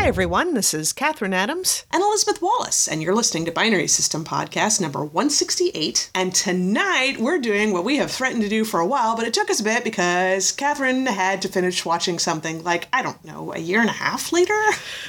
Hi, everyone. This is Kathryn Adams. and Elizabeth Wallace, and you're listening to Binary System Podcast number 168. And tonight we're doing what we have threatened to do for a while, but it took us a bit because Kathryn had to finish watching something like, I don't know, a year and a half later?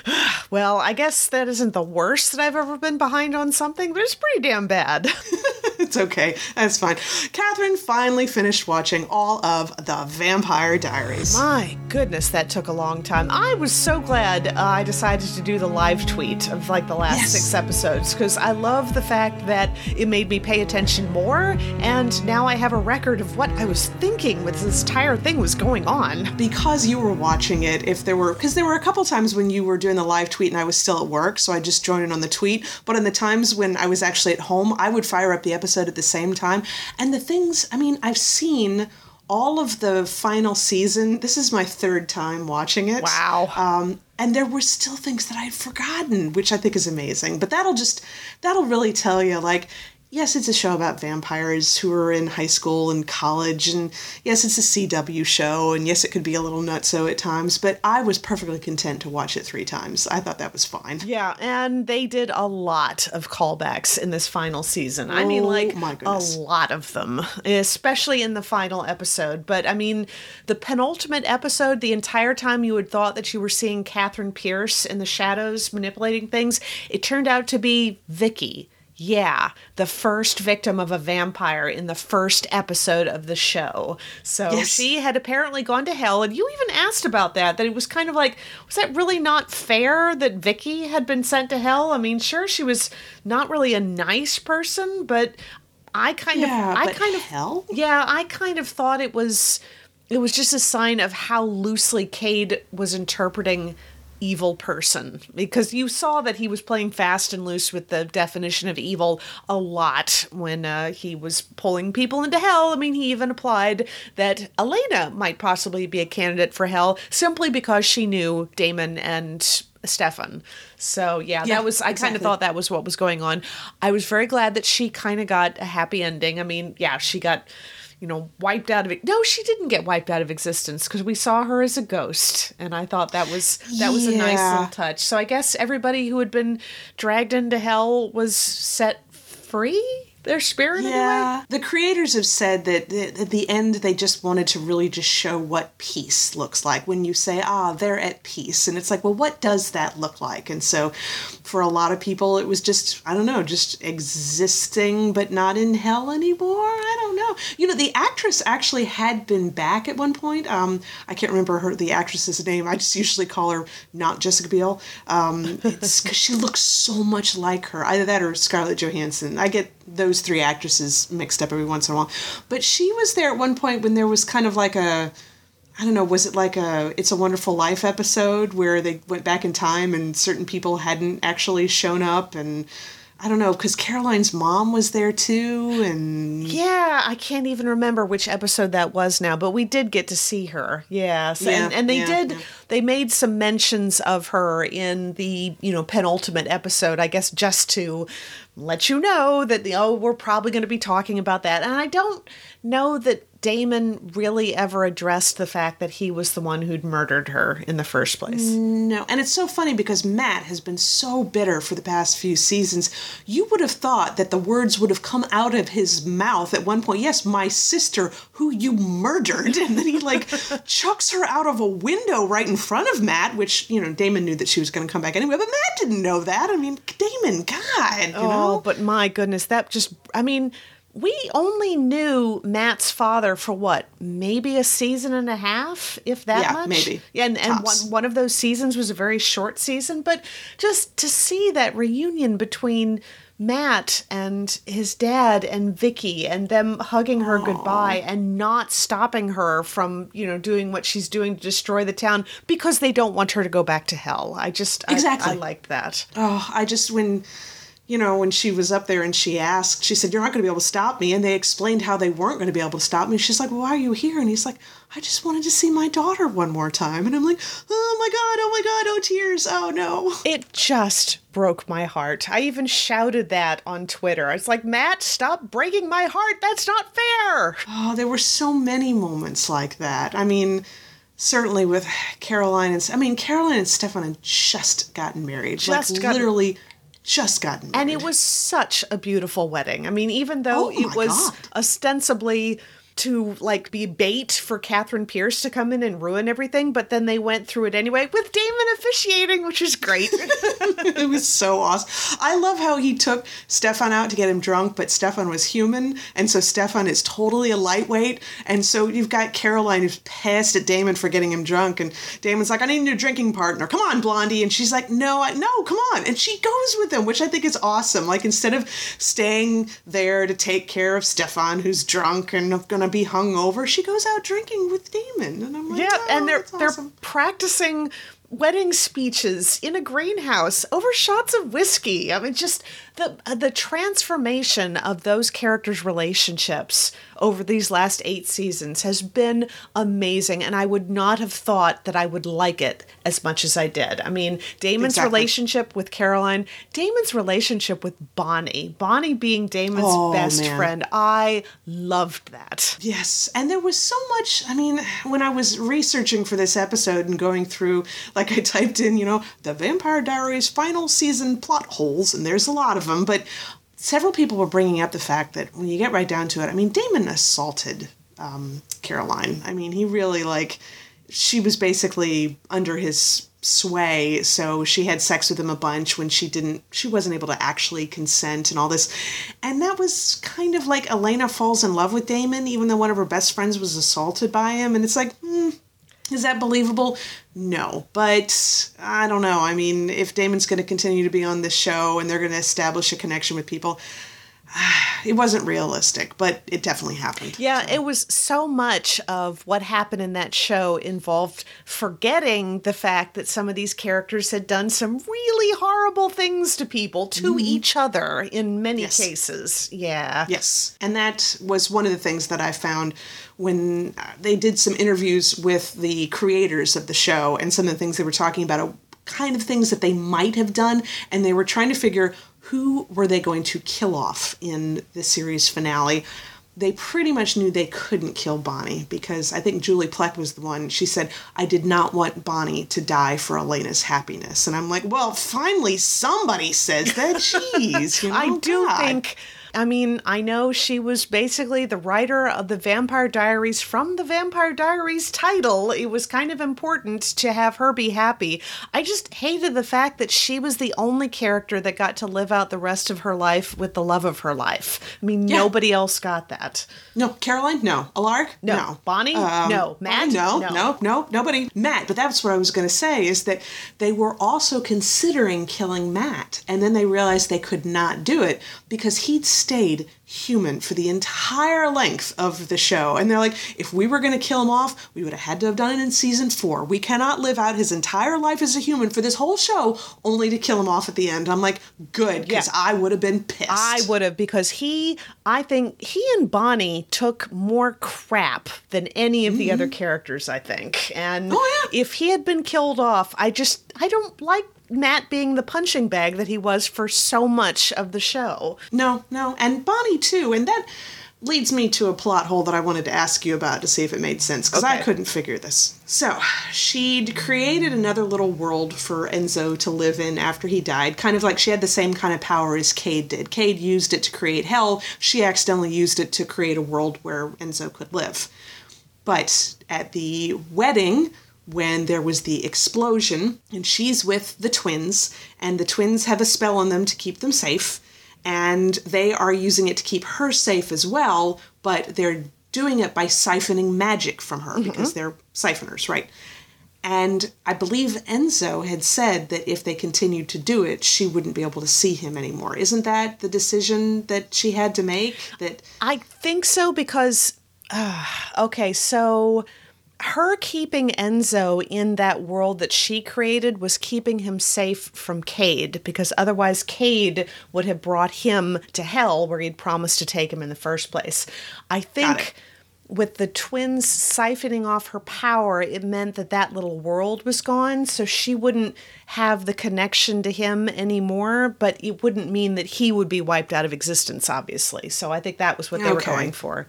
Well, I guess that isn't the worst that I've ever been behind on something, but it's pretty damn bad. it's okay, that's fine. Kathryn finally finished watching all of The Vampire Diaries. My goodness, that took a long time. I was so glad uh, I decided to do the live tweet of like the last Yes. six episodes because I love the fact that it made me pay attention more, and now I have a record of what I was thinking when this entire thing was going on. because you were watching it, if there were, because there were a couple times when you were doing the live tweet and I was still at work, so I just joined in on the tweet. But in the times when I was actually at home, I would fire up the episode at the same time. And the things, I mean, I've seen all of the final season. This is my third time watching it. Wow. Um, and there were still things that I'd forgotten, which I think is amazing. But that'll just, that'll really tell you, like, yes, it's a show about vampires who are in high school and college, and yes, it's a CW show, and yes, it could be a little nutso at times, but I was perfectly content to watch it three times. I thought that was fine. Yeah, and they did a lot of callbacks in this final season. I mean, Oh, like a lot of them, especially in the final episode. But I mean, the penultimate episode, the entire time you had thought that you were seeing Katherine Pierce in the shadows manipulating things, it turned out to be Vicky. Yeah, the first victim of a vampire in the first episode of the show. So Yes. she had apparently gone to hell, and you even asked about that. That it was kind of like, was that really not fair that Vicky had been sent to hell? I mean, sure, she was not really a nice person, but I kind Yeah, of, I kind of, hell? yeah, I kind of thought it was, it was just a sign of how loosely Cade was interpreting evil person because you saw that he was playing fast and loose with the definition of evil a lot when uh, he was pulling people into hell. I mean, he even applied that Elena might possibly be a candidate for hell simply because she knew Damon and Stefan. So yeah, Yeah, that was I kind of thought that was what was going on. I was very glad that she kind of got a happy ending. I mean, yeah, she got you know wiped out of it. No, she didn't get wiped out of existence because we saw her as a ghost, and I thought that was that was a nice little touch. So I guess everybody who had been dragged into hell was set free. Their spirit. Yeah, the creators have said that th- at the end they just wanted to really just show what peace looks like when you say, ah, they're at peace. And it's like, well, what does that look like? And so for a lot of people, it was just, I don't know, just existing but not in hell anymore. I don't know. You know, the actress actually had been back at one point. Um, I can't remember her the actress's name. I just usually call her not Jessica Biel. Um, it's because she looks so much like her. Either that or Scarlett Johansson. I get those three actresses mixed up every once in a while. But she was there at one point when there was kind of like a I don't know, was it like a It's a Wonderful Life episode where they went back in time and certain people hadn't actually shown up and I don't know, because Caroline's mom was there too, and Yeah, I can't even remember which episode that was now, but we did get to see her. Yes. Yeah, and, and they yeah, did yeah. they made some mentions of her in the, you know, penultimate episode, I guess just to let you know that oh, we're probably going to be talking about that. And I don't know that Damon really ever addressed the fact that he was the one who'd murdered her in the first place. No, and it's so funny because Matt has been so bitter for the past few seasons. You would have thought that the words would have come out of his mouth at one point. Yes, my sister, who you murdered, and then he like chucks her out of a window right in front of Matt, which you know Damon knew that she was going to come back anyway, but Matt didn't know that. I mean, Damon, God, you Oh, know. but my goodness, that just, I mean, we only knew Matt's father for what, maybe a season and a half, if that Yeah, much? maybe. Yeah, and, and one, one of those seasons was a very short season, but just to see that reunion between Matt and his dad and Vicky and them hugging her goodbye and not stopping her from, you know, doing what she's doing to destroy the town because they don't want her to go back to hell. I just, I- Exactly. I liked that. Oh, I just when you know when she was up there and she asked, she said, "You're not going to be able to stop me," and they explained how they weren't going to be able to stop me. She's like, well, "Why are you here?" And he's like, "I just wanted to see my daughter one more time." And I'm like, "Oh my god! Oh my god! Oh tears! Oh no!" It just broke my heart. I even shouted that on Twitter. It's like, Matt, stop breaking my heart. That's not fair. Oh, there were so many moments like that. I mean, certainly with Caroline and I mean Caroline and Stefan had just gotten married. Just like gotten- literally just gotten married. And it was such a beautiful wedding. I mean, even though Oh it was God. ostensibly to like be bait for Katherine Pierce to come in and ruin everything, but then they went through it anyway with Damon officiating, which is great. it was so awesome. I love how he took Stefan out to get him drunk, but Stefan was human, and so Stefan is totally a lightweight. And so you've got Caroline who's pissed at Damon for getting him drunk, and Damon's like, "I need a new drinking partner. Come on, Blondie." And she's like, "No, I, no, come on." And she goes with him, which I think is awesome. Like instead of staying there to take care of Stefan, who's drunk and gonna be hungover, she goes out drinking with Damon. And I'm like, yeah, "Oh, and they're that's they're practicing wedding speeches in a greenhouse over shots of whiskey. I mean, just the uh, the transformation of those characters' relationships over these last eight seasons has been amazing, and I would not have thought that I would like it as much as I did. I mean, Damon's Exactly. relationship with Caroline, Damon's relationship with Bonnie, Bonnie being Damon's Oh, best man. friend. I loved that. Yes, and there was so much. I mean, when I was researching for this episode and going through, like, I typed in, you know, the Vampire Diaries final season plot holes, and there's a lot of them, but several people were bringing up the fact that when you get right down to it, I mean, Damon assaulted um, Caroline. I mean, he really, like, she was basically under his sway so she had sex with him a bunch when she didn't she wasn't able to actually consent and all this and that was kind of like elena falls in love with damon even though one of her best friends was assaulted by him and it's like hmm, is that believable no but i don't know. I mean if damon's going to continue to be on this show and they're going to establish a connection with people it wasn't realistic but it definitely happened Yeah, it was so much of what happened in that show involved forgetting the fact that some of these characters had done some really horrible things to people, to each other in many Yes. cases. Yeah. Yes. And that was one of the things that I found when uh, they did some interviews with the creators of the show and some of the things they were talking about, uh, kind of things that they might have done. And they were trying to figure who were they going to kill off in the series finale. They pretty much knew they couldn't kill Bonnie because I think Julie Plec was the one. She said, I did not want Bonnie to die for Elena's happiness. And I'm like, well, finally somebody says that. Jeez. You know, I do God. think. I mean, I know she was basically the writer of the Vampire Diaries from the Vampire Diaries title. It was kind of important to have her be happy. I just hated the fact that she was the only character that got to live out the rest of her life with the love of her life. I mean, nobody else got that. No, Caroline, no. Alaric, No. no. Bonnie? Um, no. Matt? Bonnie, no, No. no, no, nobody. Matt, but that's what I was going to say is that they were also considering killing Matt, and then they realized they could not do it because he'd stayed human for the entire length of the show. And they're like, if we were going to kill him off, we would have had to have done it in season four. We cannot live out his entire life as a human for this whole show only to kill him off at the end. I'm like, good, because Yeah. I would have been pissed. I would have because he, I think he and Bonnie took more crap than any of the other characters. I think, and Mm-hmm. Oh, yeah. if he had been killed off, I just I don't like Matt being the punching bag that he was for so much of the show. No, no, and Bonnie too, and that leads me to a plot hole that I wanted to ask you about to see if it made sense because I couldn't figure this. So she'd created another little world for Enzo to live in after he died, kind of like she had the same kind of power as Cade did. Cade used it to create hell. She accidentally used it to create a world where Enzo could live. But at the wedding, when there was the explosion, and she's with the twins, and the twins have a spell on them to keep them safe, and they are using it to keep her safe as well, but they're doing it by siphoning magic from her because they're siphoners, right? And I believe Enzo had said that if they continued to do it, she wouldn't be able to see him anymore. Isn't that the decision that she had to make? That I think so because, uh, okay, so her keeping Enzo in that world that she created was keeping him safe from Cade because otherwise Cade would have brought him to hell where he'd promised to take him in the first place. I think with the twins siphoning off her power, it meant that that little world was gone, so she wouldn't have the connection to him anymore, but it wouldn't mean that he would be wiped out of existence, obviously. So I think that was what they were going for.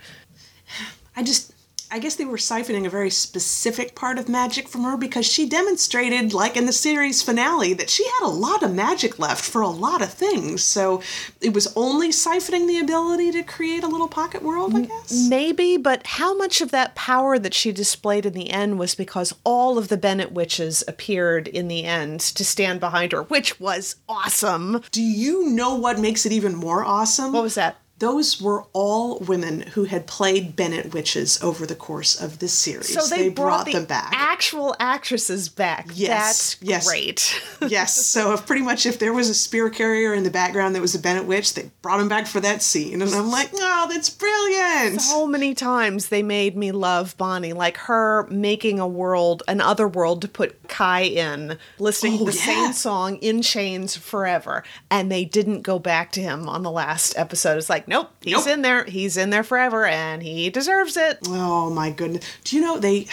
I just I guess they were siphoning a very specific part of magic from her because she demonstrated, like in the series finale, that she had a lot of magic left for a lot of things. So it was only siphoning the ability to create a little pocket world, I guess. Maybe, but how much of that power that she displayed in the end was because all of the Bennett witches appeared in the end to stand behind her, which was awesome. Do you know what makes it even more awesome? What was that? Those were all women who had played Bennett witches over the course of this series. So they, brought, the them back. actual actresses back. Yes, That's yes. great. yes, so if pretty much if there was a spear carrier in the background that was a Bennett witch, they brought him back for that scene, and I'm like, oh, that's brilliant. so many times they made me love Bonnie, like her making a world, an other world to put Kai in, listening to Oh, the yeah. same song in chains forever, and they didn't go back to him on the last episode. It's like, nope, he's Nope. in there, he's in there forever, and he deserves it. Oh my goodness. Do you know they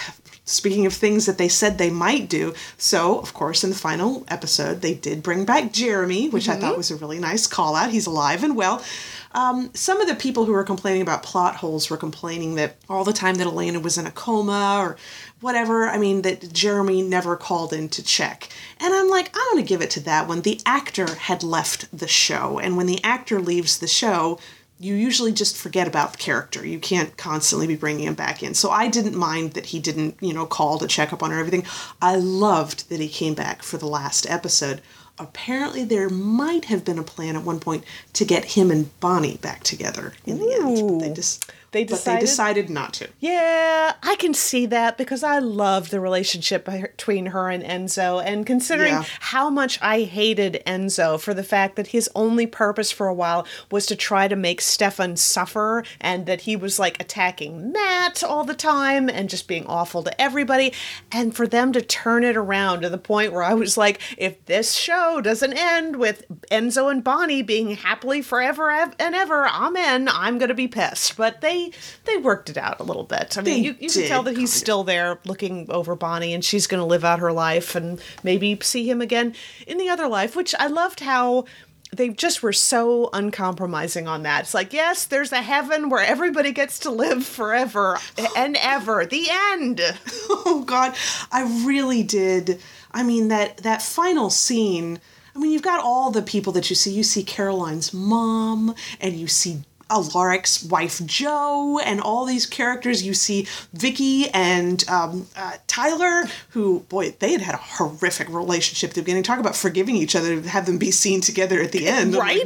speaking of things that they said they might do, so of course in the final episode they did bring back Jeremy, which I thought was a really nice call out. He's alive and well. Um, some of the people who were complaining about plot holes were complaining that all the time that Elena was in a coma or whatever, I mean, that Jeremy never called in to check. And I'm like, I'm going to give it to that one. The actor had left the show, and when the actor leaves the show, you usually just forget about the character. You can't constantly be bringing him back in. So I didn't mind that he didn't, you know, call to check up on her everything. I loved that he came back for the last episode. Apparently, there might have been a plan at one point to get him and Bonnie back together in the end, but they just They but they decided? decided not to. Yeah, I can see that because I love the relationship between her and Enzo. And considering Yeah. how much I hated Enzo for the fact that his only purpose for a while was to try to make Stefan suffer and that he was like attacking Matt all the time and just being awful to everybody. And for them to turn it around to the point where I was like, if this show doesn't end with Enzo and Bonnie being happily forever and ever, I'm in. I'm going to be pissed. But they they worked it out a little bit. I mean, They you, you can tell that he's still there looking over Bonnie and she's going to live out her life and maybe see him again in the other life, which I loved how they just were so uncompromising on that. It's like, yes, there's a heaven where everybody gets to live forever and ever. The end. oh god i really did i mean that that final scene i mean you've got all the people that you see you see caroline's mom and you see Alaric's wife Jo and all these characters. You see Vicky and um, uh, Tyler, who boy they had had a horrific relationship at the beginning. Talk about forgiving each other to have them be seen together at the end. I'm like, Right?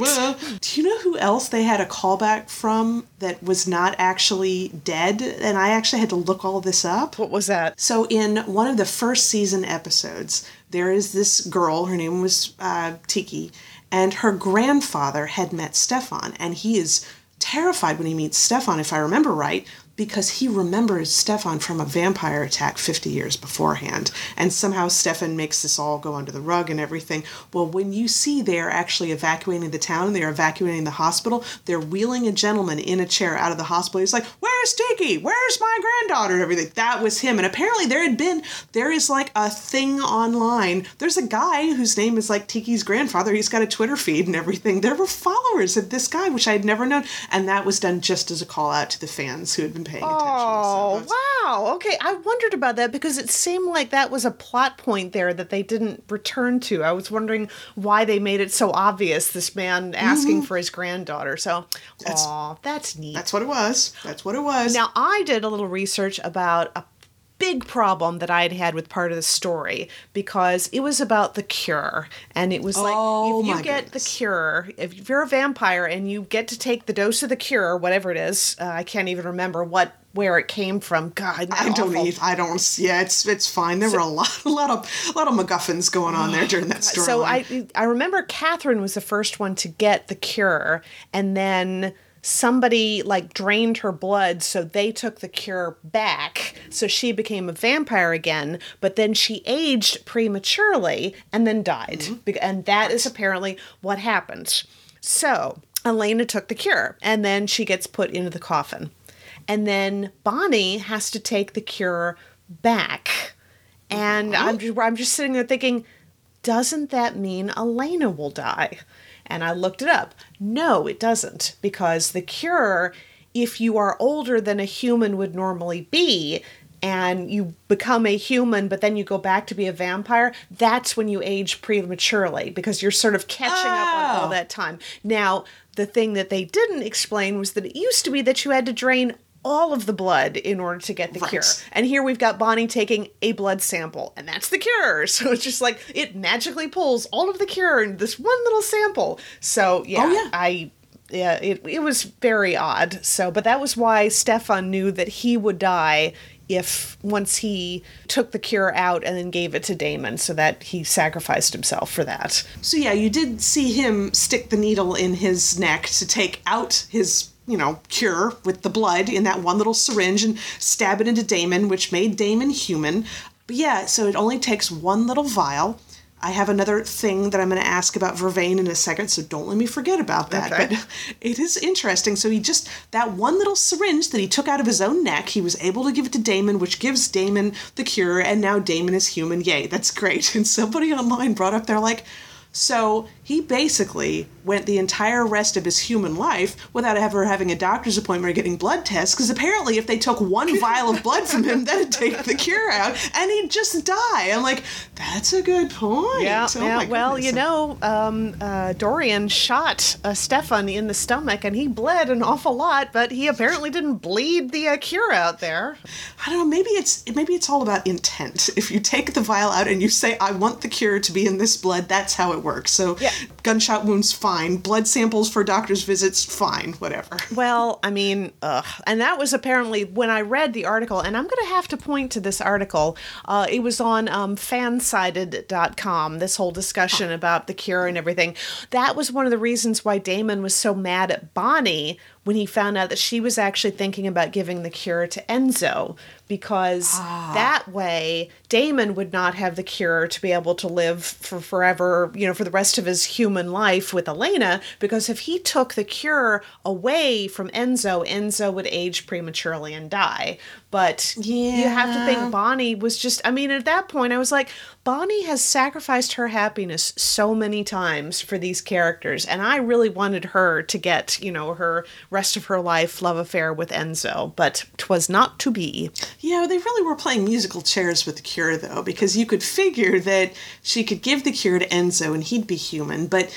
Do you know who else they had a callback from that was not actually dead? And I actually had to look all this up. What was that? So, in one of the first season episodes, there is this girl, her name was uh, Tiki, and her grandfather had met Stefan, and he is terrified when he meets Stefan, if I remember right, because he remembers Stefan from a vampire attack 50 years beforehand. And somehow Stefan makes this all go under the rug and everything. Well, when you see they're actually evacuating the town, and they're evacuating the hospital, they're wheeling a gentleman in a chair out of the hospital. He's like, Where's Tiki? Where's my granddaughter? And everything. That was him. And apparently there had been, there is like a thing online. There's a guy whose name is like Tiki's grandfather. He's got a Twitter feed and everything. There were followers of this guy, which I had never known. And that was done just as a call out to the fans who had been paying attention. Oh, So wow. Okay. I wondered about that because it seemed like that was a plot point there that they didn't return to. I was wondering why they made it so obvious, this man asking mm-hmm. for his granddaughter. So, That's- aw, that's neat. That's what it was. That's what it was. Now, I did a little research about a big problem that I'd had with part of the story because it was about the cure. And it was like, Oh, if you get goodness. the cure, if you're a vampire and you get to take the dose of the cure, whatever it is, uh, I can't even remember what where it came from. God, I don't need. I don't. Yeah, it's it's fine. There were a lot, a lot of, a lot of MacGuffins going on there during that story. So I I remember Katherine was the first one to get the cure, and then somebody like drained her blood, so they took the cure back, so she became a vampire again. But then she aged prematurely and then died, mm-hmm. Be- and that is apparently what happens. So Elena took the cure, and then she gets put into the coffin, and then Bonnie has to take the cure back. And I'm just, I'm just sitting there thinking, doesn't that mean Elena will die? And I looked it up. No, it doesn't, because the cure if you are older than a human would normally be, and you become a human, but then you go back to be a vampire, that's when you age prematurely because you're sort of catching oh. up on all oh. that time. Now, the thing that they didn't explain was that it used to be that you had to drain all of the blood in order to get the right. cure. And here we've got Bonnie taking a blood sample, and that's the cure. So it's just like it magically pulls all of the cure in this one little sample. So yeah, oh, yeah. I yeah, it it was very odd. So, but that was why Stefan knew that he would die if once he took the cure out and then gave it to Damon so that he sacrificed himself for that. So yeah, you did see him stick the needle in his neck to take out his you know, cure with the blood in that one little syringe and stab it into Damon, which made Damon human. But yeah, so it only takes one little vial. I have another thing that I'm going to ask about Vervain in a second, so don't let me forget about that. Okay. But it is interesting. So he just, that one little syringe that he took out of his own neck, he was able to give it to Damon, which gives Damon the cure, and now Damon is human. Yay, that's great. And somebody online brought up, they're like, so he basically went the entire rest of his human life without ever having a doctor's appointment or getting blood tests. Because apparently, if they took one vial of blood from him, that'd take the cure out, and he'd just die. I'm like, that's a good point. Yeah, oh yeah. Well, you know, um, uh, Dorian shot uh, Stefan in the stomach, and he bled an awful lot, but he apparently didn't bleed the uh, cure out there. I don't know. Maybe it's maybe it's all about intent. If you take the vial out and you say, "I want the cure to be in this blood," that's how it works. So, yeah. gunshot wounds, fine. Blood samples for doctor's visits, fine. Whatever. Well, I mean, ugh. and that was apparently when I read the article, and I'm going to have to point to this article. Uh, it was on um, fansided.com, this whole discussion oh. about the cure and everything. That was one of the reasons why Damon was so mad at Bonnie when he found out that she was actually thinking about giving the cure to Enzo because ah. that way Damon would not have the cure to be able to live for forever, you know, for the rest of his human life with Elena. Because if he took the cure away from Enzo, Enzo would age prematurely and die. But yeah. you have to think Bonnie was just, I mean, at that point, I was like, Bonnie has sacrificed her happiness so many times for these characters. And I really wanted her to get, you know, her rest of her life love affair with Enzo, but 'twas not to be. Yeah, they really were playing musical chairs with the cure, though, because you could figure that she could give the cure to Enzo and he'd be human, but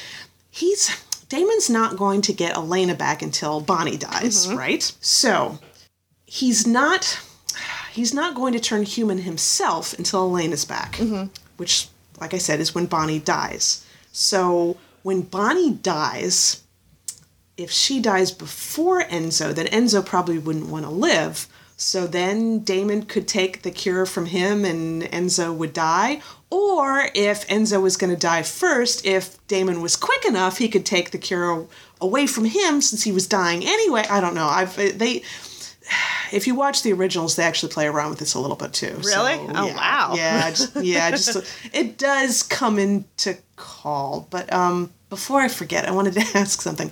he's. Damon's not going to get Elena back until Bonnie dies, mm-hmm. right? So he's not he's not going to turn human himself until Elena is back, mm-hmm. which, like I said, is when Bonnie dies. So when Bonnie dies, if she dies before Enzo, then Enzo probably wouldn't want to live. So then Damon could take the cure from him and Enzo would die. Or if Enzo was going to die first, if Damon was quick enough, he could take the cure away from him since he was dying anyway. I don't know. I've they if you watch the originals, they actually play around with this a little bit too. Really? So, oh yeah, wow. Yeah, just, yeah. Just it does come into call. But um, before I forget, I wanted to ask something.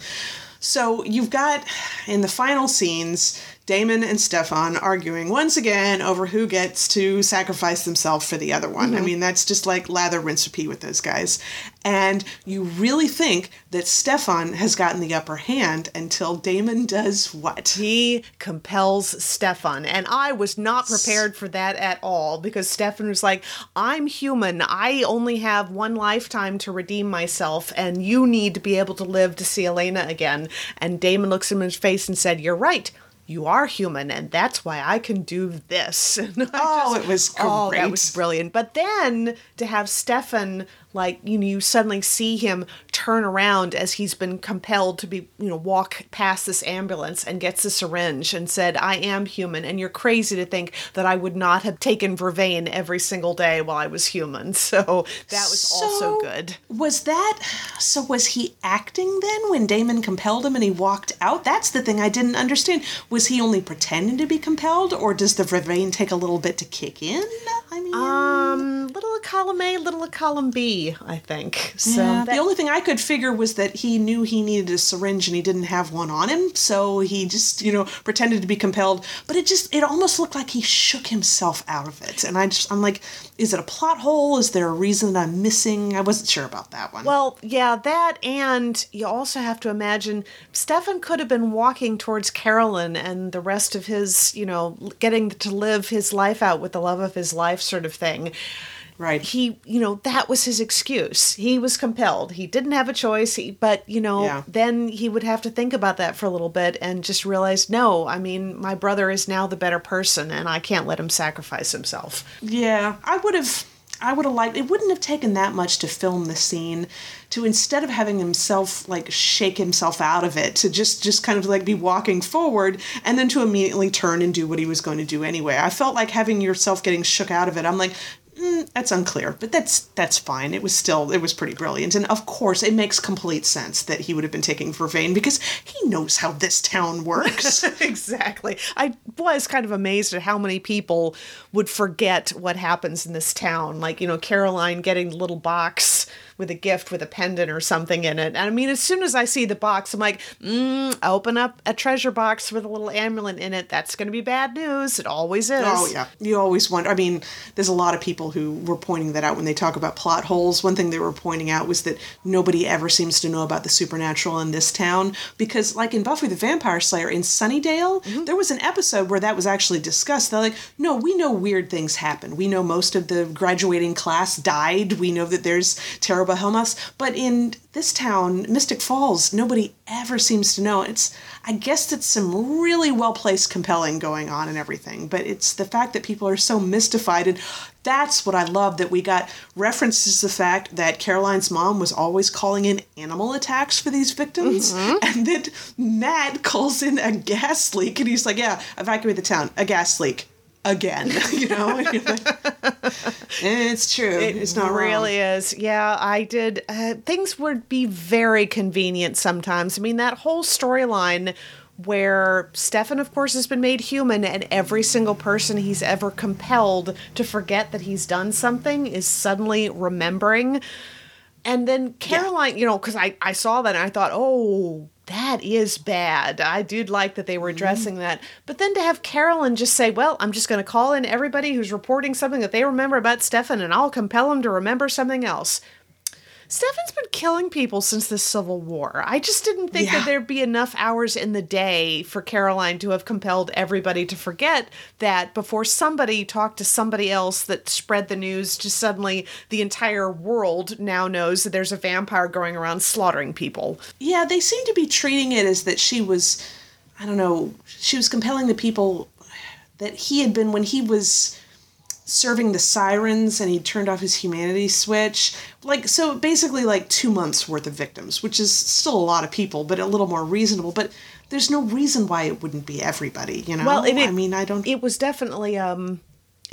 So you've got in the final scenes Damon and Stefan arguing once again over who gets to sacrifice themselves for the other one. Mm-hmm. I mean, that's just like lather, rinse, repeat with those guys. And you really think that Stefan has gotten the upper hand until Damon does what? He compels Stefan. And I was not prepared for that at all because Stefan was like, I'm human. I only have one lifetime to redeem myself, and you need to be able to live to see Elena again. And Damon looks him in his face and said, You're right you are human and that's why I can do this. oh, just, it was great. Oh, that was brilliant. But then to have Stefan like you know you suddenly see him turn around as he's been compelled to be you know walk past this ambulance and gets a syringe and said i am human. And you're crazy to think that i would not have taken vervain every single day while i was human. So that was so also good. was that so was he acting then when damon compelled him and he walked out? That's the thing i didn't understand. Was he only pretending to be compelled or does the vervain take a little bit to kick in? I mean um little column a little column b I think. So Yeah, the only thing I could figure was that he knew he needed a syringe and he didn't have one on him, so he just, you know, pretended to be compelled. But it just, it almost looked like he shook himself out of it. And I just, I'm like, is it a plot hole? Is there a reason that I'm missing? I wasn't sure about that one. Well, yeah, that and you also have to imagine Stefan could have been walking towards Caroline and the rest of his, you know, getting to live his life out with the love of his life sort of thing. Right. He, you know, that was his excuse. He was compelled. He didn't have a choice, he, but, you know, Yeah. then he would have to think about that for a little bit and just realize, no, I mean, my brother is now the better person and I can't let him sacrifice himself. Yeah, I would have. I would have liked. It wouldn't have taken that much to film the scene, to instead of having himself like shake himself out of it, to just just kind of like be walking forward and then to immediately turn and do what he was going to do anyway. I felt like having yourself getting shook out of it. I'm like. Mm, that's unclear, but that's that's fine. It was still it was pretty brilliant, and of course it makes complete sense that he would have been taking Vervain because he knows how this town works. exactly. I was kind of amazed at how many people would forget what happens in this town. Like, you know, Caroline getting the little box with a gift with a pendant or something in it. And I mean, as soon as I see the box, I'm like, mm, open up a treasure box with a little amulet in it. That's going to be bad news. It always is. Oh yeah, you always wonder. I mean, there's a lot of people who were pointing that out when they talk about plot holes. One thing they were pointing out was that nobody ever seems to know about the supernatural in this town because, like in Buffy the Vampire Slayer in Sunnydale, there was an episode where that was actually discussed. They're like, no, we know weird things happen. We know most of the graduating class died. We know that there's terrible But in this town, Mystic Falls, nobody ever seems to know. It's, I guess, it's some really well placed, compelling going on and everything, but it's the fact that people are so mystified. And that's what I love that we got references to the fact that Caroline's mom was always calling in animal attacks for these victims, mm-hmm. and that Matt calls in a gas leak, and he's like, "Yeah, evacuate the town, a gas leak." Again, you know, like, it's true. it's not wrong. really is. Yeah, I did. Uh, things would be very convenient sometimes. I mean, that whole storyline where Stefan, of course, has been made human, and every single person he's ever compelled to forget that he's done something is suddenly remembering. And then Caroline, you know, because I, I saw that and I thought, oh, that is bad. I did like that they were mm-hmm. addressing that. But then to have Caroline just say, well, I'm just going to call in everybody who's reporting something that they remember about Stefan and I'll compel them to remember something else. Stefan's been killing people since the Civil War. I just didn't think Yeah. that there'd be enough hours in the day for Caroline to have compelled everybody to forget that before somebody talked to somebody else that spread the news to suddenly the entire world now knows that there's a vampire going around slaughtering people. Yeah, they seem to be treating it as that she was, I don't know, she was compelling the people that he had been when he was serving the sirens and he turned off his humanity switch. Like, so basically, like two months worth of victims, which is still a lot of people, but a little more reasonable. But there's no reason why it wouldn't be everybody, you know? Well, it, I mean, I don't. It was definitely um,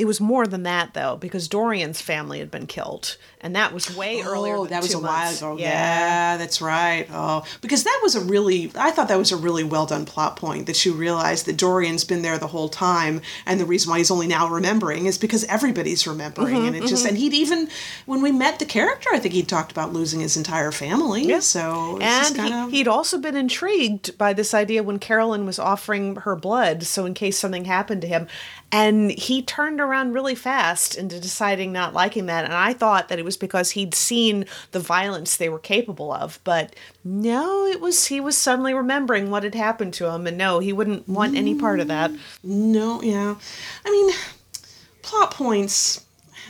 it was more than that though because Dorian's family had been killed, and that was way earlier. Oh, than that was a while ago. Yeah. that's right. Oh, because that was a really, I thought that was a really well done plot point that you realized that Dorian's been there the whole time, and the reason why he's only now remembering is because everybody's remembering, Mm-hmm, and it just, and he'd even, when we met the character, I think he'd talked about losing his entire family. Yeah. So And just kind of. he, he'd also been intrigued by this idea when Caroline was offering her blood, so in case something happened to him. And he turned around really fast into deciding not liking that. And I thought that it was because he'd seen the violence they were capable of. But no, it was he was suddenly remembering what had happened to him. And no, he wouldn't want any part of that. No, yeah. I mean, plot points,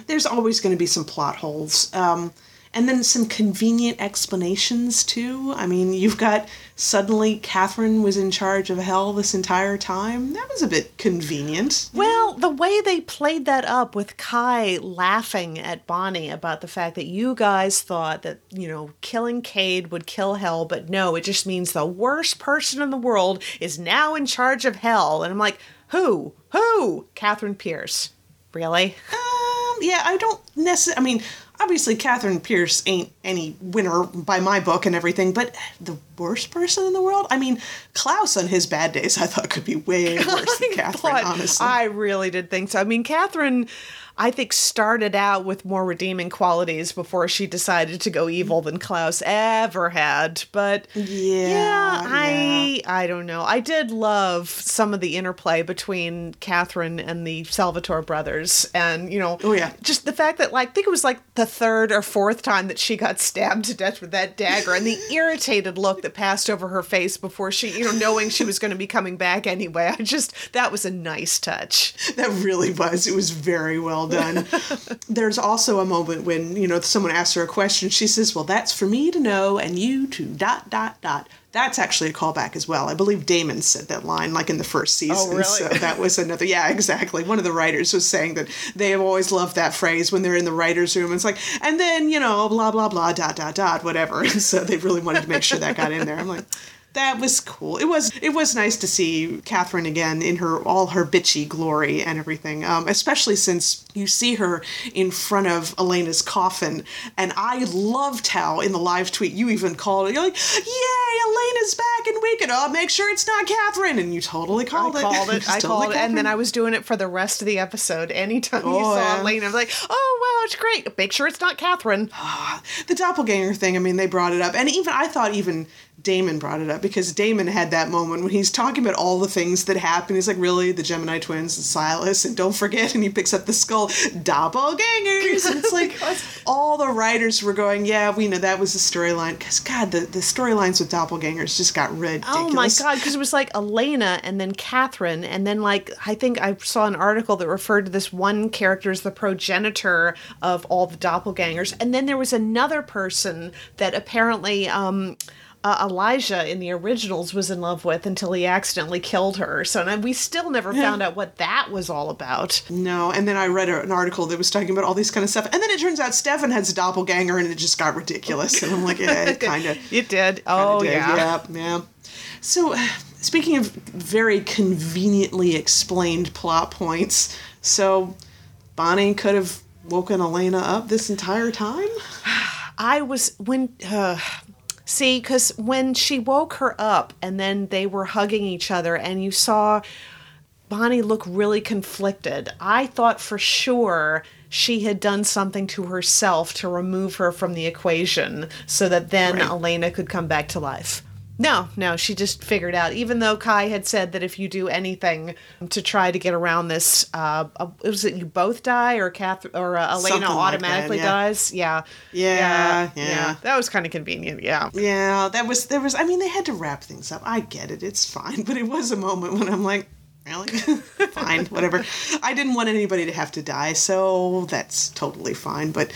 there's always going to be some plot holes. Um, and then some convenient explanations, too. I mean, you've got suddenly Katherine was in charge of hell this entire time. That was a bit convenient. Well, the way they played that up with Kai laughing at Bonnie about the fact that you guys thought that, you know, killing Cade would kill hell, but no, it just means the worst person in the world is now in charge of hell. And I'm like, who? Who? Katherine Pierce. Really? Um, yeah, I don't necessarily. I mean, obviously, Katherine Pierce ain't any winner by my book and everything, but the worst person in the world? I mean, Klaus on his bad days, I thought could be way worse than Katherine, honestly. I really did think so. I mean, Katherine, I think started out with more redeeming qualities before she decided to go evil than Klaus ever had. But Yeah, yeah, I I don't know. I did love some of the interplay between Katherine and the Salvatore brothers, and you know, Oh, yeah. just the fact that like I think it was like the third or fourth time that she got stabbed to death with that dagger, and the irritated look that passed over her face before she, you know, knowing she was going to be coming back anyway. I just that was a nice touch. That really was. It was very well done. There's also a moment when, you know, someone asks her a question. She says, Well, that's for me to know and you to dot, dot, dot. That's actually a callback as well. I believe Damon said that line like in the first oh, season. Oh, really? So that was another, yeah, exactly. One of the writers was saying that they have always loved that phrase when they're in the writer's room. It's like, and then, you know, blah, blah, blah, dot, dot, dot, whatever. And so they really wanted to make sure that got in there. I'm like, that was cool. It was it was nice to see Katherine again in her all her bitchy glory and everything. Um, especially since you see her in front of Elena's coffin, and I loved how in the live tweet you even called it. You're like, "Yay, Elena's back!" And we can oh, make sure it's not Katherine, and you totally called I it. called it. I totally called it, and then I was doing it for the rest of the episode. Anytime you Oh, saw yeah. Elena, I was like, "Oh wow, it's great." Make sure it's not Katherine. the doppelganger thing, I mean, they brought it up. And even, I thought even Damon brought it up because Damon had that moment when he's talking about all the things that happened. He's like, really? The Gemini twins and Silas, and don't forget, and he picks up the skull, doppelgangers. And it's like, all the writers were going, yeah, we know that was the storyline. Because, God, the, the storylines with doppelgangers just got ridiculous. Oh my god, because it was like Elena and then Katherine, and then like I think I saw an article that referred to this one character as the progenitor of all the doppelgangers, and then there was another person that apparently um, uh, Elijah in the originals was in love with until he accidentally killed her. So and we still never found out what that was all about. No, and then I read a, an article that was talking about all these kind of stuff, and then it turns out Stefan has a doppelganger, and it just got ridiculous. And I'm like, yeah, it kind of. It did. Oh did, yeah. yeah, yeah. So, speaking of very conveniently explained plot points, so Bonnie could have woken Elena up this entire time. I was when uh, see because when she woke her up and then they were hugging each other and you saw Bonnie look really conflicted. I thought for sure she had done something to herself to remove her from the equation so that then Right. Elena could come back to life. No, no, she just figured out. Even though Kai had said that if you do anything to try to get around this, uh, uh, was it you both die or Kath or uh, Elena Something like that, automatically yeah. dies? Yeah. Yeah, yeah. That was kind of convenient. Yeah. Yeah, that was there was. I mean, they had to wrap things up. I get it; it's fine. But it was a moment when I'm like, really, fine, whatever. I didn't want anybody to have to die, so that's totally fine. But,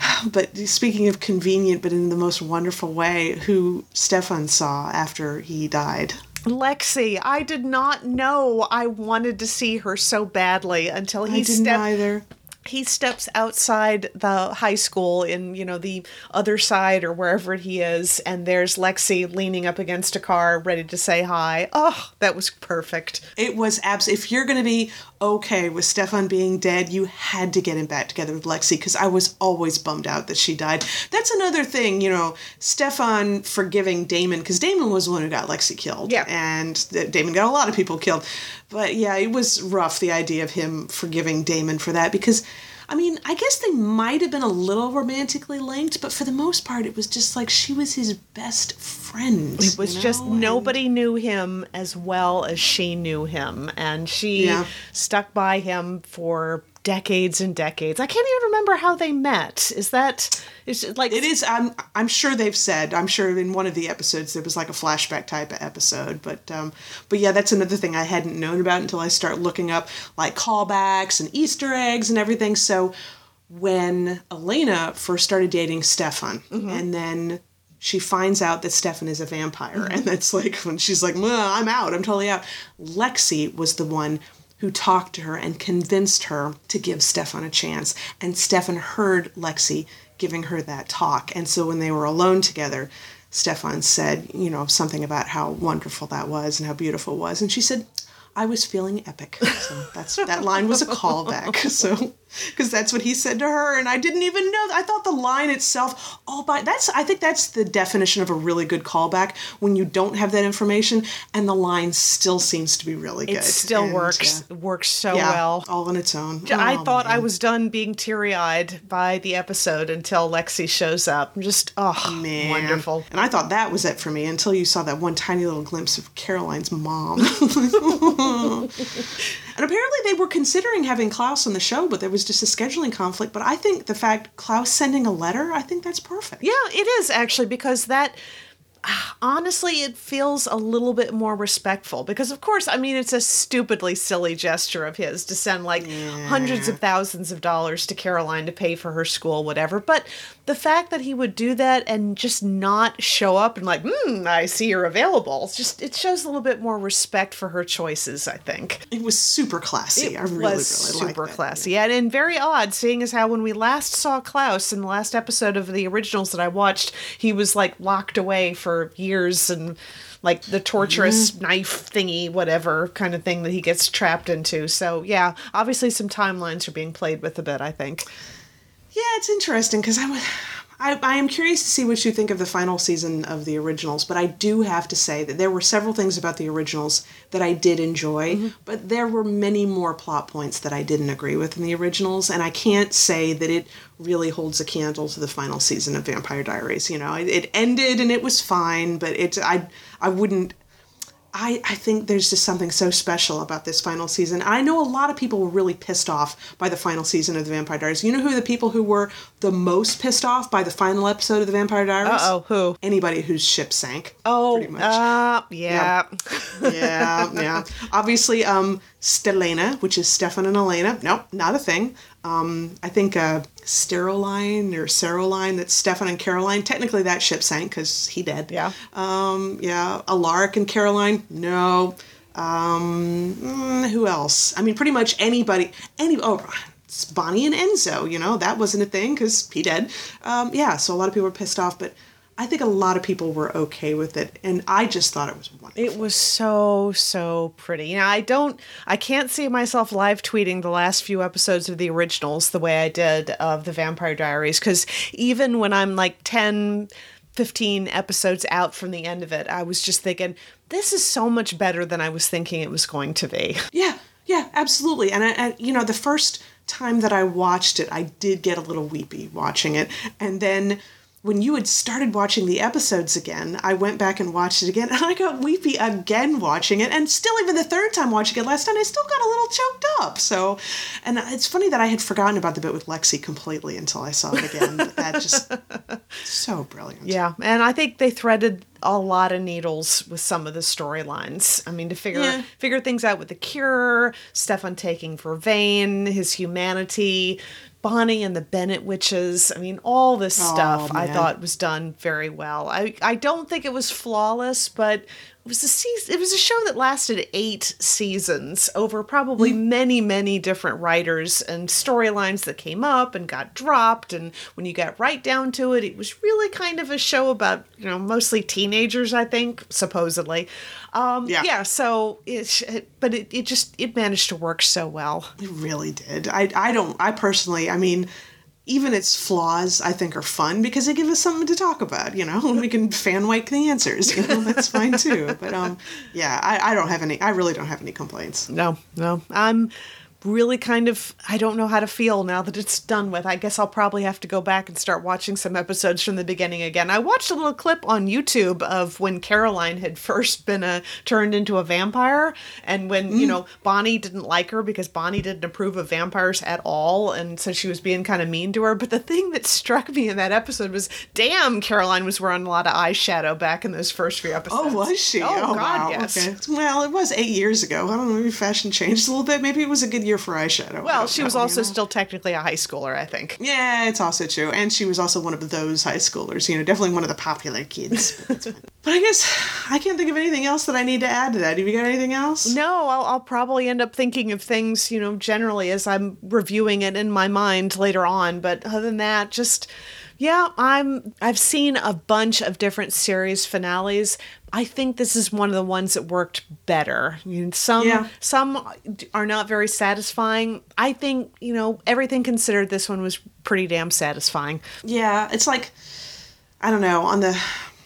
but speaking of convenient, but in the most wonderful way, who Stefan saw after he died. Lexi, I did not know I wanted to see her so badly until he I didn't stepped either. He steps outside the high school in you know the other side or wherever he is and there's lexi leaning up against a car ready to say hi oh that was perfect It was abs. If you're going to be okay with Stefan being dead, you had to get him back together with Lexi because I was always bummed out that she died. That's another thing, you know, Stefan forgiving Damon because Damon was the one who got Lexi killed. Yeah. And Damon got a lot of people killed. But yeah, it was rough, the idea of him forgiving Damon for that because. I mean, I guess they might have been a little romantically linked, but for the most part, it was just like she was his best friend. it was you just know? And- nobody knew him as well as she knew him and she Yeah. stuck by him for decades and decades i can't even remember how they met is that is it like It is. I'm. I'm sure they've said. I'm sure in one of the episodes there was like a flashback type of episode. But um, but yeah, that's another thing I hadn't known about until I start looking up like callbacks and Easter eggs and everything. So when Elena first started dating Stefan, and then she finds out that Stefan is a vampire, and that's like when she's like, "I'm out. I'm totally out." Lexi was the one who talked to her and convinced her to give Stefan a chance. And Stefan heard Lexi giving her that talk. And so when they were alone together, Stefan said, you know, something about how wonderful that was and how beautiful it was. And she said, I was feeling epic. So that's that line was a callback. So because that's what he said to her and i didn't even know i thought the line itself all by that's i think that's the definition of a really good callback when you don't have that information and the line still seems to be really good It still And, works yeah, works so yeah, well. all on its own I Oh, thought I was done being teary eyed by the episode until Lexi shows up. I'm Just oh, Man. wonderful. And I thought that was it for me until you saw that one tiny little glimpse of Caroline's mom. and apparently they were considering having Klaus on the show, but there was just a scheduling conflict. But I think the fact Klaus sending a letter, I think that's perfect. Yeah, it is actually because that honestly it feels a little bit more respectful because of course I mean it's a stupidly silly gesture of his to send like hundreds of thousands of dollars to Caroline to pay for her school whatever but the fact that he would do that and just not show up and like hmm I see you're available it's just it shows a little bit more respect for her choices I think. It was super classy. I really, really liked super classy. And, and very odd seeing as how when we last saw klaus in the last episode of the originals that i watched he was like locked away for years and like the torturous Mm-hmm. knife thingy whatever kind of thing that he gets trapped into. So yeah obviously some timelines are being played with a bit i think Yeah, it's interesting because I, I I am curious to see what you think of the final season of the originals. But I do have to say that there were several things about the originals that I did enjoy, mm-hmm. but there were many more plot points that I didn't agree with in the originals, and I can't say that it really holds a candle to the final season of Vampire Diaries. You know, it, it ended and it was fine, but it I I wouldn't. I, I think there's just something so special about this final season. I know a lot of people were really pissed off by the final season of the Vampire Diaries. You know who the people who were the most pissed off by the final episode of the Vampire Diaries? Uh-oh, who? Anybody whose ship sank. oh pretty much. uh yeah yeah, yeah. Obviously, um, Stelena, which is Stefan and Elena. Nope, not a thing. Um, I think uh, Steroline or Ceroline, that's Stefan and Caroline. Technically, that ship sank because he dead. Yeah. Um, yeah. Alaric and Caroline. No. Um, mm, who else? I mean, pretty much anybody. Any. Oh. it's Bonnie and Enzo, you know, that wasn't a thing because he dead. Um, yeah, so a lot of people were pissed off, but I think a lot of people were okay with it, and I just thought it was wonderful. It was so so pretty. Now I don't I can't see myself live tweeting the last few episodes of the originals the way I did of the Vampire Diaries cuz even when I'm like 10 15 episodes out from the end of it, I was just thinking this is so much better than I was thinking it was going to be. Yeah, yeah, absolutely. And I, I, you know, the first time that I watched it, I did get a little weepy watching it, and then when you had started watching the episodes again, I went back and watched it again, and I got weepy again watching it, and still even the third time watching it last time, I still got a little choked up. So, and it's funny that I had forgotten about the bit with Lexi completely until I saw it again. but that just so brilliant. Yeah, and I think they threaded a lot of needles with some of the storylines. I mean, to figure Yeah. figure things out with the cure, Stefan taking Vervain, his humanity, Bonnie and the Bennett witches. I mean, all this stuff I thought was done very well. I I don't think it was flawless, but was a season, it was a show that lasted eight seasons over probably many many different writers and storylines that came up and got dropped and when you got right down to it it was really kind of a show about you know mostly teenagers i think supposedly um Yeah. yeah so it, it but it, it just it managed to work so well It really did. I, I don't, I personally, I mean, even its flaws, I think, are fun because they give us something to talk about, you know, and we can fanwank the answers, you know, that's fine too. But, um, yeah, I, I don't have any, I really don't have any complaints. No, no. I'm really kind of I don't know how to feel now that it's done with. I guess I'll probably have to go back and start watching some episodes from the beginning again. I watched a little clip on YouTube of when Caroline had first been a turned into a vampire and when, you mm. know, Bonnie didn't like her because Bonnie didn't approve of vampires at all and so she was being kind of mean to her. But the thing that struck me in that episode was damn Caroline was wearing a lot of eyeshadow back in those first few episodes. Oh, was she? Oh, oh God, wow. yes. Okay. Well, it was eight years ago. I don't know. Maybe fashion changed a little bit. Maybe it was a good year for eyeshadow. Well, she was know, you also know? still technically a high schooler, I think. Yeah, it's also true. And she was also one of those high schoolers, you know, definitely one of the popular kids. But, but I guess I can't think of anything else that I need to add to that. Have you got anything else? No, I'll, I'll probably end up thinking of things, you know, generally as I'm reviewing it in my mind later on. But other than that, just Yeah, I'm I've seen a bunch of different series finales. I think this is one of the ones that worked better. You know, some Yeah. some are not very satisfying. I think, you know, everything considered this one was pretty damn satisfying. Yeah, it's like I don't know on the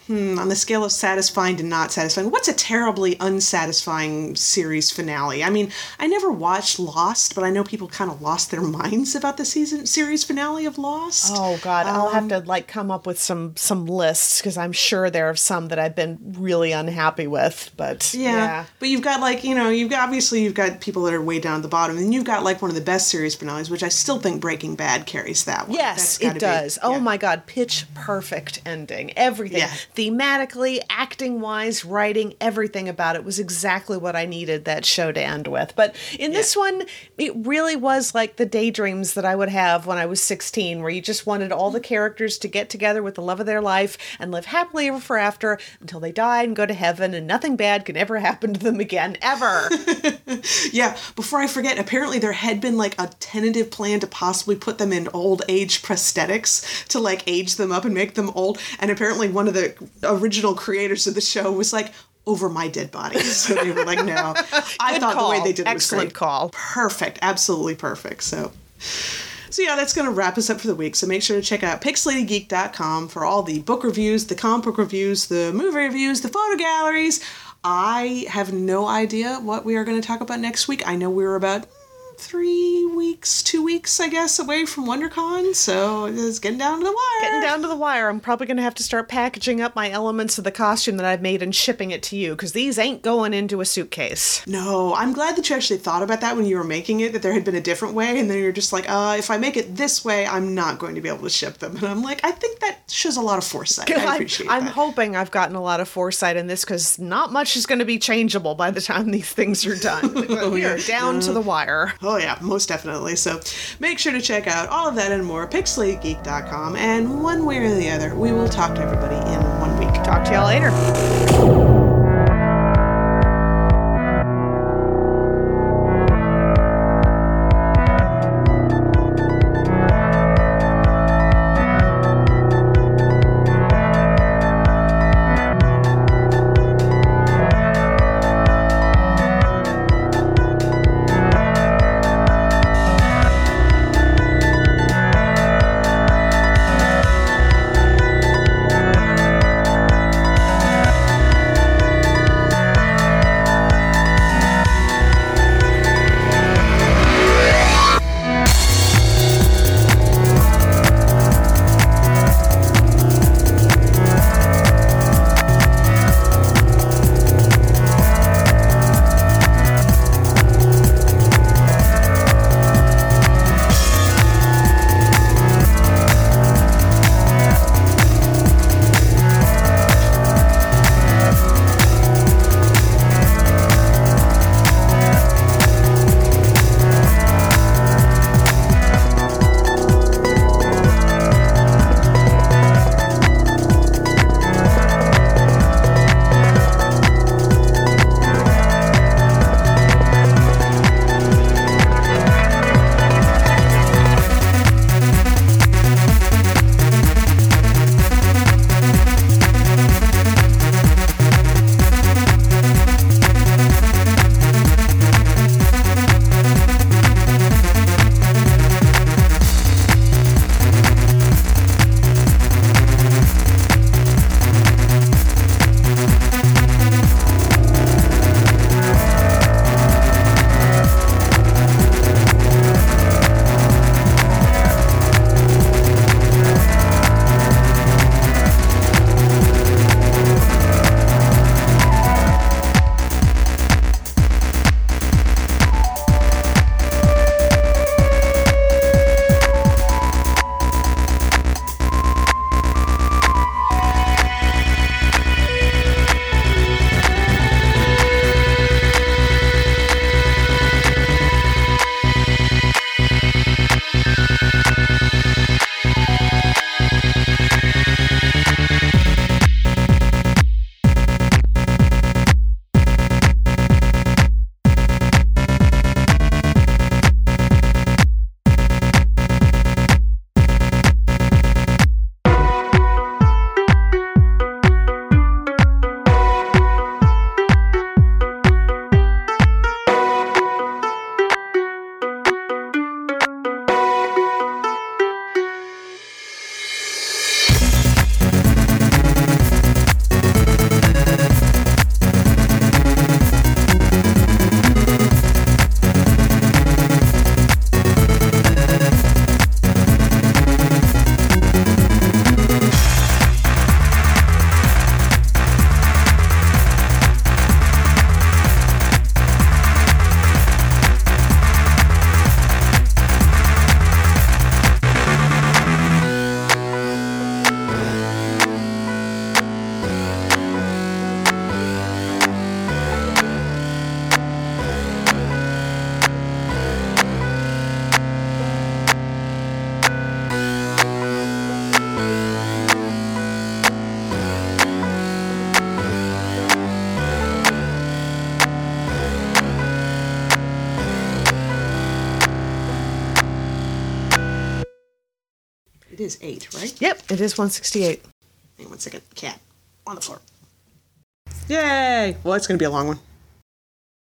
hmm, on the scale of satisfying to not satisfying. What's a terribly unsatisfying series finale? I mean, I never watched Lost, but I know people kind of lost their minds about the season series finale of Lost. Oh god, I'll have to like come up with some some lists because I'm sure there are some that I've been really unhappy with, but Yeah. yeah. but you've got like you know you've got obviously you've got people that are way down at the bottom, and you've got like one of the best series finales, which I still think Breaking Bad carries that one. Yes, it be- does. oh my god, pitch perfect ending. Everything. Yeah. Thematically, acting wise, writing, everything about it was exactly what I needed that show to end with. But in this one, it really was like the daydreams that I would have when I was 16, where you just wanted all the characters to get together with the love of their life and live happily ever after until they die and go to heaven and nothing bad can ever happen to them again, ever. Yeah, before I forget, apparently there had been like a tentative plan to possibly put them in old age prosthetics to like age them up and make them old. And apparently one of the original creators of the show was like, over my dead body. So they were like, no. I thought the way call. they did it Excellent was great. call. Perfect. Absolutely perfect. So. So yeah, that's going to wrap us up for the week. So make sure to check out pixelatedgeek.com for all the book reviews, the comic book reviews, the movie reviews, the photo galleries. I have no idea what we are going to talk about next week. I know we're about three weeks, two weeks, I guess, away from WonderCon. So it's getting down to the wire. Getting down to the wire, I'm probably going to have to start packaging up my elements of the costume that I've made and shipping it to you because these ain't going into a suitcase. No, I'm glad that you actually thought about that when you were making it, that there had been a different way, and then you're just like, uh, if I make it this way, I'm not going to be able to ship them. And I'm like, I think that shows a lot of foresight. I I'm, appreciate I'm that. hoping I've gotten a lot of foresight in this because not much is going to be changeable by the time these things are done. we are down to the wire. Oh Oh, yeah, most definitely. So make sure to check out all of that and more, pixelatedgeek.com, and one way or the other, we will talk to everybody in one week. Talk to y'all later. It is 168. Hang on one second. Cat on the floor. Yay! Well, it's going to be a long one.